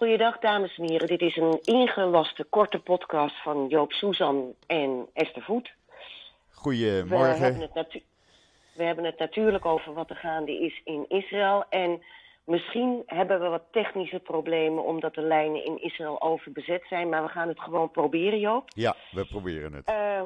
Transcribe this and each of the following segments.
Goeiedag, dames en heren. Dit is een ingewaste korte podcast van Joop Suzan en Esther Voet. Goedemorgen. We hebben, het we hebben het natuurlijk over wat er gaande is in Israël. En misschien hebben we wat technische problemen omdat de lijnen in Israël overbezet zijn. Maar we gaan het gewoon proberen, Joop. Ja, we proberen het. Uh,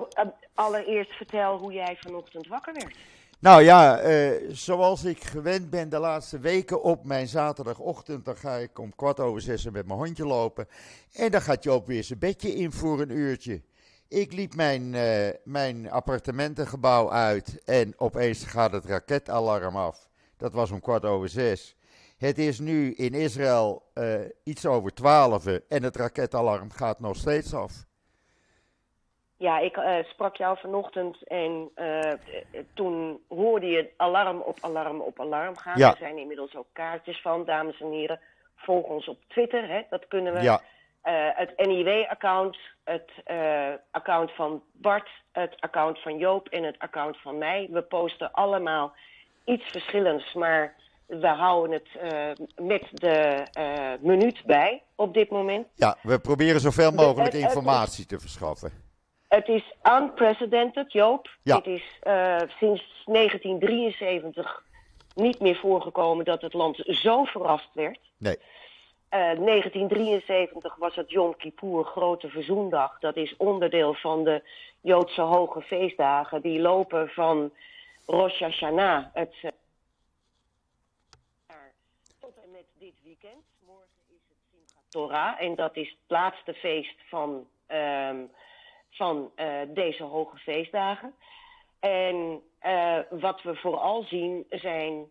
allereerst vertel hoe jij vanochtend wakker werd. Nou ja, uh, zoals ik gewend ben de laatste weken op mijn zaterdagochtend, dan ga ik om kwart over zes met mijn hondje lopen. En dan gaat Joop weer zijn bedje in voor een uurtje. Ik liep mijn, uh, mijn appartementengebouw uit en opeens gaat het raketalarm af. Dat was om kwart over zes. Het is nu in Israël uh, iets over twaalf en het raketalarm gaat nog steeds af. Ja, ik uh, sprak jou vanochtend en uh, toen hoorde je alarm op alarm op alarm gaan. Ja. Er zijn inmiddels ook kaartjes van, dames en heren. Volg ons op Twitter, hè, dat kunnen we. Ja. Uh, het NIW-account, het account van Bart, het account van Joop en het account van mij. We posten allemaal iets verschillends, maar we houden het met de minuut bij op dit moment. Ja, we proberen zoveel mogelijk informatie te verschaffen. Het is unprecedented, Joop. Ja. Het is uh, sinds 1973 niet meer voorgekomen dat het land zo verrast werd. Nee. Uh, 1973 was het Yom Kippur, Grote Verzoendag. Dat is onderdeel van de Joodse hoge feestdagen. Die lopen van Rosh Hashanah, het, uh, tot en met dit weekend. Morgen is het Simchat Torah en dat is het laatste feest van... Um, van uh, deze hoge feestdagen. En uh, wat we vooral zien zijn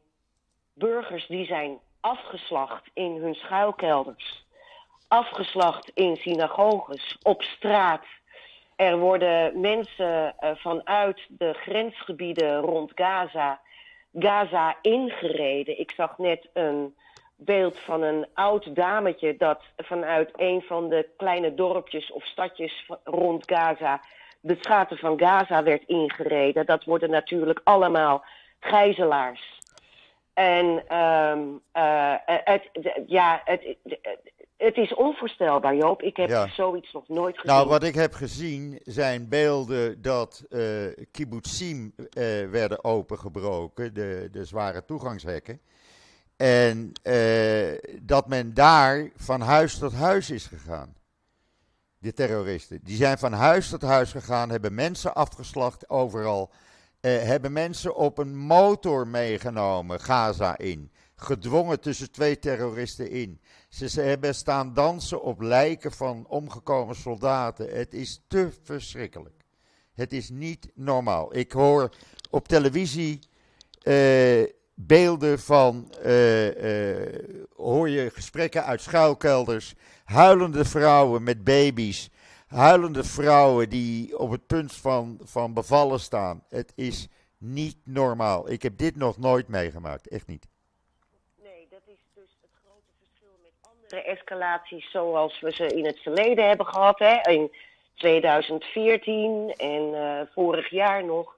burgers die zijn afgeslacht in hun schuilkelders, afgeslacht in synagoges, op straat. Er worden mensen uh, vanuit de grensgebieden rond Gaza, Gaza ingereden. Ik zag net een beeld van een oud dametje dat vanuit een van de kleine dorpjes of stadjes rond Gaza de straten van Gaza werd ingereden. Dat worden natuurlijk allemaal gijzelaars. En um, uh, het, ja, het, het is onvoorstelbaar, Joop. Ik heb Ja. zoiets nog nooit gezien. Nou, wat ik heb gezien zijn beelden dat eh kibbutzim eh, werden opengebroken, de, de zware toegangshekken. En eh, dat men daar van huis tot huis is gegaan. De terroristen. Die zijn van huis tot huis gegaan, hebben mensen afgeslacht overal. eh, hebben mensen op een motor meegenomen, Gaza in. Gedwongen tussen twee terroristen in. Ze, hebben staan dansen op lijken van omgekomen soldaten. Het is te verschrikkelijk. Het is niet normaal. Ik hoor op televisie eh, beelden van, eh, eh, hoor je gesprekken uit schuilkelders, huilende vrouwen met baby's, huilende vrouwen die op het punt van, van bevallen staan. Het is niet normaal. Ik heb dit nog nooit meegemaakt, echt niet. Nee, dat is dus het grote verschil met andere escalaties zoals we ze in het verleden hebben gehad. Hè? In 2014 en uh, vorig jaar nog.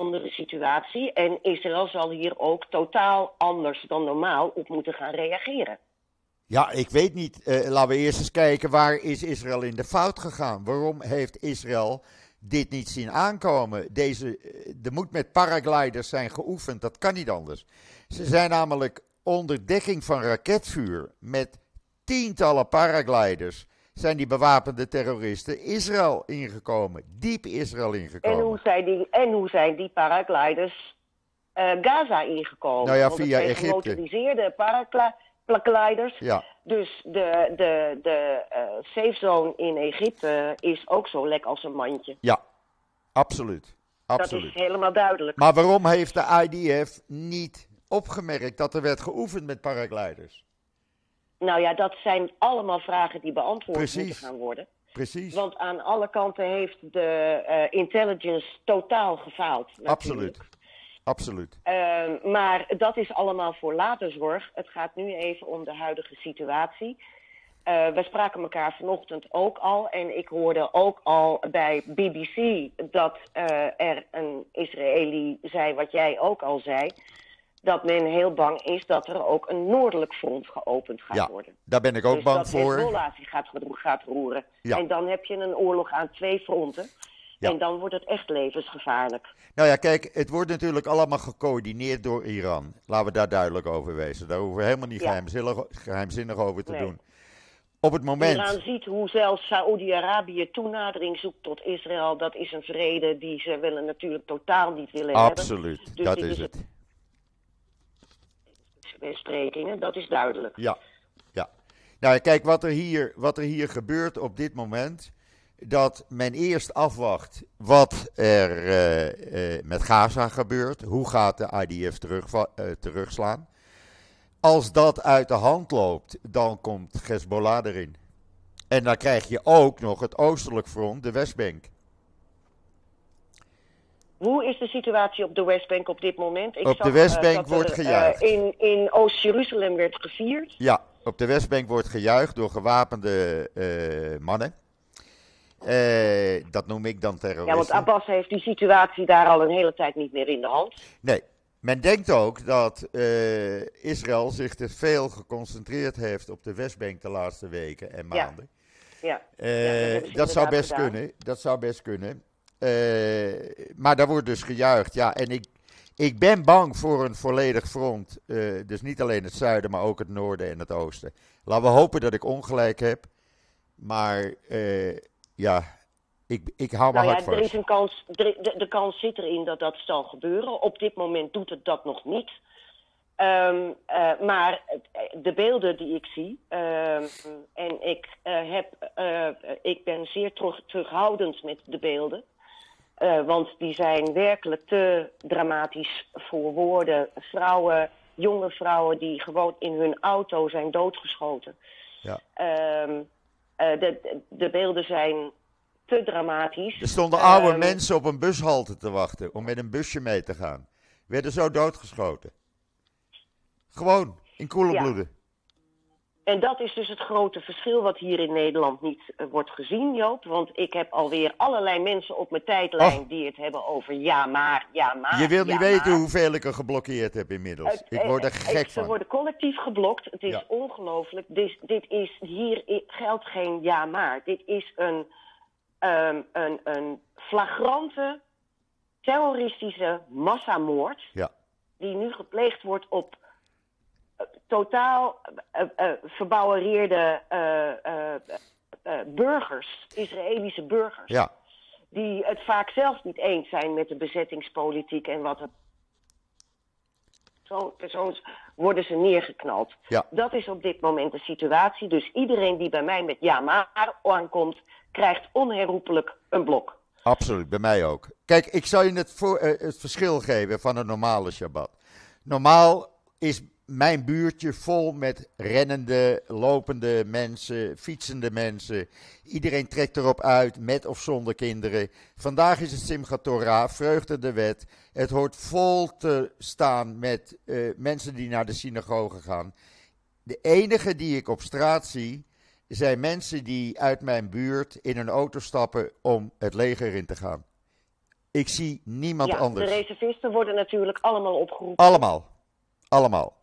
Andere situatie. En Israël zal hier ook totaal anders dan normaal op moeten gaan reageren. Ja, ik weet niet. Uh, laten we eerst eens kijken waar is Israël in de fout gegaan? Waarom heeft Israël dit niet zien aankomen? Deze, er moet met paragliders zijn geoefend, dat kan niet anders. Ze zijn namelijk onder dekking van raketvuur met tientallen paragliders zijn die bewapende terroristen Israël ingekomen, diep Israël ingekomen. En hoe zijn die, en hoe zijn die paragliders uh, Gaza ingekomen? Nou ja, via Egypte. gemotoriseerde paragliders. Ja. Dus de, de, de uh, safe zone in Egypte is ook zo lek als een mandje. Ja, absoluut. absoluut. Dat is helemaal duidelijk. Maar waarom heeft de IDF niet opgemerkt dat er werd geoefend met paragliders? Nou ja, dat zijn allemaal vragen die beantwoord Precies. moeten gaan worden. Precies. Want aan alle kanten heeft de uh, intelligence totaal gefaald. Natuurlijk. Absoluut. Absoluut. Uh, maar dat is allemaal voor later zorg. Het gaat nu even om de huidige situatie. Uh, we spraken elkaar vanochtend ook al. En ik hoorde ook al bij BBC dat uh, er een Israëli zei wat jij ook al zei. Dat men heel bang is dat er ook een noordelijk front geopend gaat Ja, worden. Daar ben ik ook dus bang dat voor. Hezbollah zich gaat, gaat roeren. Ja. En dan heb je een oorlog aan twee fronten. Ja. En dan wordt het echt levensgevaarlijk. Nou ja, kijk, het wordt natuurlijk allemaal gecoördineerd door Iran. Laten we daar duidelijk over wezen. Daar hoeven we helemaal niet Ja. geheimzinnig, geheimzinnig over te Nee. doen. Op het moment. Iran ziet hoe zelfs Saoedi-Arabië toenadering zoekt tot Israël. Dat is een vrede die ze willen natuurlijk totaal niet willen hebben. Absoluut, Dus dat is het. Besprekingen, dat is duidelijk. Ja, ja. Nou, kijk, wat er, hier, wat er hier gebeurt op dit moment. Dat men eerst afwacht wat er eh, eh, met Gaza gebeurt. Hoe gaat de IDF terug, terugslaan? Als dat uit de hand loopt, dan komt Hezbollah erin. En dan krijg je ook nog het oostelijk front, de Westbank. Hoe is de situatie op de Westbank op dit moment? Ik Op de Westbank er, wordt gejuicht. eh, in in Oost-Jeruzalem werd gevierd. Ja, op de Westbank wordt gejuicht door gewapende eh, mannen. Eh, dat noem ik dan terroristen. Ja, want Abbas heeft die situatie daar al een hele tijd niet meer in de hand. Nee, men denkt ook dat eh, Israël zich te veel geconcentreerd heeft op de Westbank de laatste weken en maanden. Ja, Eh, Ja, dat zou best gedaan. kunnen. Dat zou best kunnen. Eh, maar daar wordt dus gejuicht. Ja, en ik, ik ben bang voor een volledig front. Eh, dus niet alleen het zuiden, maar ook het noorden en het oosten. Laten we hopen dat ik ongelijk heb. Maar eh, ja, ik, ik hou mijn nou hart ja, er vast. is een kans, er- de, de kans zit erin dat dat zal gebeuren. Op dit moment doet het dat nog niet. Ehm, eh, maar de beelden die ik zie, ehm, en ik, heb, ik ben zeer terug, terughoudend met de beelden. Eh, want die zijn werkelijk te dramatisch voor woorden. Vrouwen, jonge vrouwen die gewoon in hun auto zijn doodgeschoten. Ja. Ehm, eh, de, de beelden zijn te dramatisch. Er stonden oude Ehm, mensen op een bushalte te wachten om met een busje mee te gaan. Werden zo doodgeschoten. Gewoon, in koele Ja. bloeden. En dat is dus het grote verschil wat hier in Nederland niet eh, wordt gezien, Joop. Want ik heb alweer allerlei mensen op mijn tijdlijn Och. die het hebben over ja maar, ja maar. Je wil niet weten hoeveel ik er geblokkeerd heb inmiddels. Het- ik word er eh, gek ik- Ze van. worden collectief geblokt. Het is Ja. ongelooflijk. Dit, dit is, hier geldt geen ja maar. Dit is een, ehm, een, een flagrante terroristische massamoord. Ja. Die nu gepleegd wordt op eh, totaal eh, eh, verbouwereerde eh, burgers, Israëlische burgers Ja, die het vaak zelf niet eens zijn met de bezettingspolitiek en wat. Zo'n persoons worden ze neergeknald. Ja. Dat is op dit moment de situatie. Dus iedereen die bij mij met ja maar aankomt, krijgt onherroepelijk een blok. absoluut. Bij mij ook. Kijk, ik zal je het, voor, het verschil geven van een normale Shabbat. Normaal is mijn buurtje vol met rennende, lopende mensen, fietsende mensen. Iedereen trekt erop uit, met of zonder kinderen. Vandaag is het Simchat Torah, vreugde de wet. Het hoort vol te staan met eh, mensen die naar de synagoge gaan. De enige die ik op straat zie, zijn mensen die uit mijn buurt in een auto stappen om het leger in te gaan. Ik zie niemand ja, anders. de reservisten worden natuurlijk allemaal opgeroepen. Allemaal. Allemaal.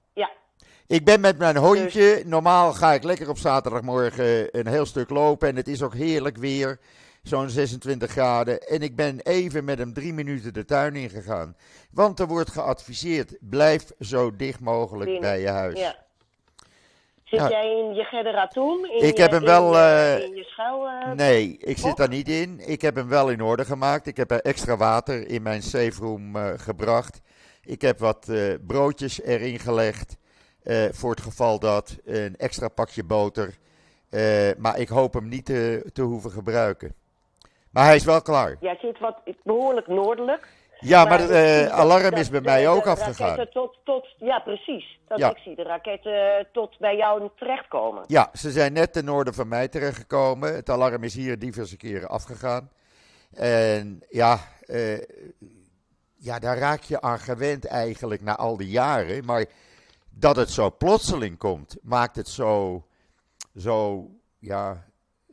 Ik ben met mijn hondje. Dus- Normaal ga ik lekker op zaterdagmorgen een heel stuk lopen. En het is ook heerlijk weer. Zo'n 26 graden. En ik ben even met hem drie minuten de tuin ingegaan. Want er wordt geadviseerd: blijf zo dicht mogelijk binnen. bij je huis. Ja. Zit Ja. jij in je Gederatum? In Ik je, heb hem in wel, je- eh, in je schuil. eh, Nee, ik zit daar niet in. Ik heb hem wel in orde gemaakt. Ik heb er extra water in mijn safe room eh, gebracht. Ik heb wat broodjes erin gelegd. Eh, voor het geval dat. Een extra pakje boter. Eh, maar ik hoop hem niet te, te hoeven gebruiken. Maar hij is wel klaar. Jij zit wat behoorlijk noordelijk. Ja, maar het eh, alarm is bij de- mij ook de afgegaan. Tot, tot, ja, precies. Dat Ja. Ik zie de raketten tot bij jou terechtkomen. Ja, ze zijn net ten noorden van mij terechtgekomen. Het alarm is hier diverse keren afgegaan. En ja, ja, daar raak je aan gewend eigenlijk na al die jaren. Maar dat het zo plotseling komt, maakt het zo, zo, ja,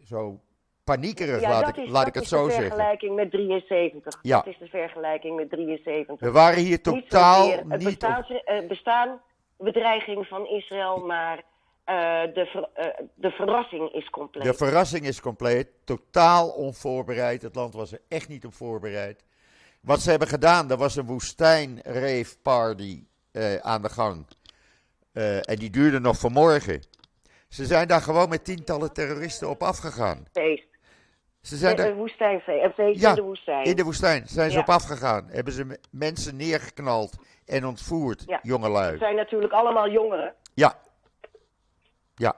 zo paniekerig, Ja, laat, dat ik, is, laat dat ik het is zo de zeggen. vergelijking met 73. Ja. Dat is de vergelijking met 73. We waren hier niet totaal zozeer het niet op... bestaan, bedreiging van Israël, maar eh, de, ver- eh, de verrassing is compleet. De verrassing is compleet, totaal onvoorbereid. Het land was er echt niet op voorbereid. Wat ze hebben gedaan, er was een woestijnrave-party eh, aan de gang. Eh, en die duurde nog vanmorgen. Ze zijn daar gewoon met tientallen terroristen op afgegaan. feest. Ze zijn Een daar woestijnfeest. Een feest Ja, in de woestijn. in de woestijn zijn ze Ja. op afgegaan. Hebben ze me- mensen neergeknald en ontvoerd, Ja. jongelui. Het zijn natuurlijk allemaal jongeren. Ja. Ja.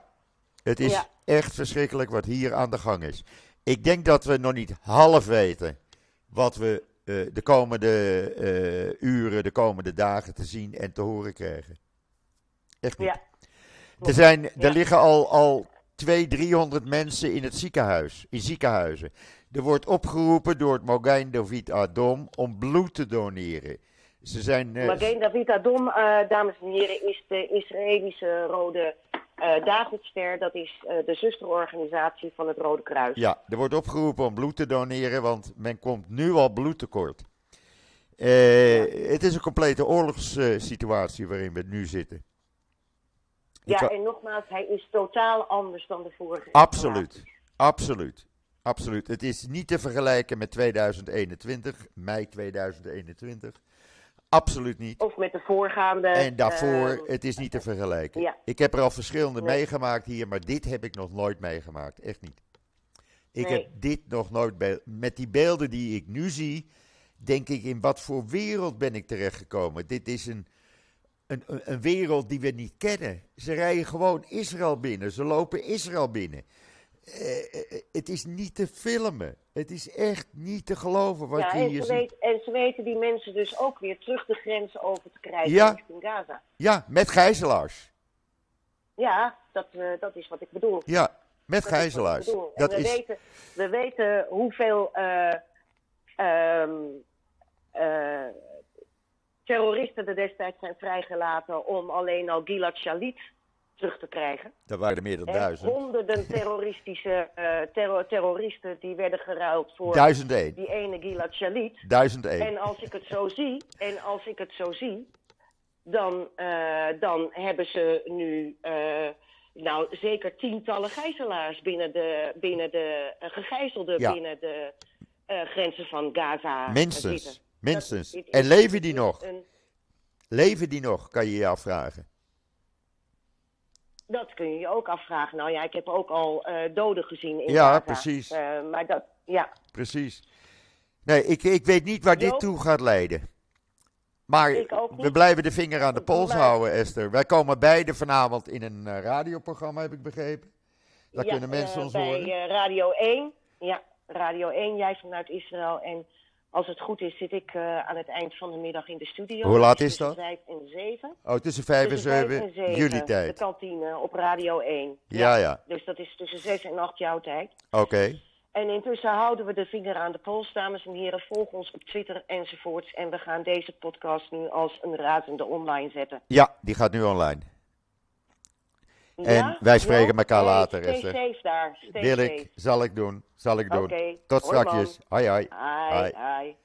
Het is Ja. echt verschrikkelijk wat hier aan de gang is. Ik denk dat we nog niet half weten wat we eh, de komende eh, uren, de komende dagen te zien en te horen krijgen. Echt niet. Ja. Er, zijn, er Ja. liggen al, al 200, 300 mensen in het ziekenhuis, in ziekenhuizen. Er wordt opgeroepen door het Mogain David Adom om bloed te doneren. Ze zijn, eh, David Adom, eh, dames en heren, is de Israëlische Rode eh Davidster. Dat is de zusterorganisatie van het Rode Kruis. Ja, er wordt opgeroepen om bloed te doneren, want men komt nu al bloedtekort. Eh, Het is een complete oorlogssituatie waarin we nu zitten. Ja, en nogmaals, hij is totaal anders dan de vorige. Absoluut, absoluut, absoluut. Het is niet te vergelijken met 2021, mei 2021. Absoluut niet. Of met de voorgaande. En daarvoor, ehm, het is niet te vergelijken. ja. Ik heb er al verschillende Nee. meegemaakt hier, maar dit heb ik nog nooit meegemaakt. Echt niet. Ik Nee. heb dit nog nooit. Met die beelden die ik nu zie, denk ik in wat voor wereld ben ik terechtgekomen. Dit is een, een, wereld die we niet kennen. Ze rijden gewoon Israël binnen. Ze lopen Israël binnen. Eh, eh, het is niet te filmen. Het is echt niet te geloven wat ja, je en hier ze, ziet. weet, en ze weten die mensen dus ook weer terug de grens over te krijgen Ja. richting Gaza. Ja, met gijzelaars. Ja, dat, eh, dat is wat ik bedoel. Ja, met Dat gijzelaars. Dat we, is, weten, we weten hoeveel eh, ehm, eh, terroristen er destijds zijn vrijgelaten om alleen al Gilad Shalit terug te krijgen. er waren er meer dan Hè, duizend. honderden terroristische eh, terror- terroristen die werden geruild voor Duizend één. die ene Gilad Shalit. Duizend één. En als ik het zo zie, en als ik het zo zie, dan, eh, dan hebben ze nu eh, nou zeker tientallen gijzelaars binnen de, binnen de gegijzelden Ja. binnen de grenzen van Gaza. Minstens. Zitten. Minstens. Dat- En leven die dit is nog? een- Leven die nog, kan je je afvragen. dat kun je je ook afvragen. Nou ja, ik heb ook al uh, doden gezien in Ja, Gaza. precies. Uh, maar dat, ja. Precies. Nee, ik, ik weet niet waar dit toe gaat leiden. Maar we blijven de vinger aan de pols houden, Esther. Wij komen beide vanavond in een eh, radioprogramma, heb ik begrepen. Daar ja, kunnen mensen eh, ons bij, horen. eh, Radio 1. Ja, Radio 1, jij vanuit Israël. En als het goed is, zit ik eh, aan het eind van de middag in de studio. Hoe laat is dat? Tussen 5 en 7. Oh, tussen vijf en Tussen vijf zeven, en zeven, jullie De tijd. kantine op Radio 1. Ja, ja. Dus dat is tussen 6 en 8 jouw tijd. Oké. En intussen houden we de vinger aan de pols, dames en heren. Volg ons op Twitter enzovoorts. En we gaan deze podcast nu als een razende online zetten. Ja, die gaat nu online. En wij spreken elkaar Hey, later, Stay Esther. safe daar. Stay Wil safe. ik, zal ik doen, zal ik doen. Oké. Tot Hoi, man. straks. Hoi, hoi. Hoi. hi.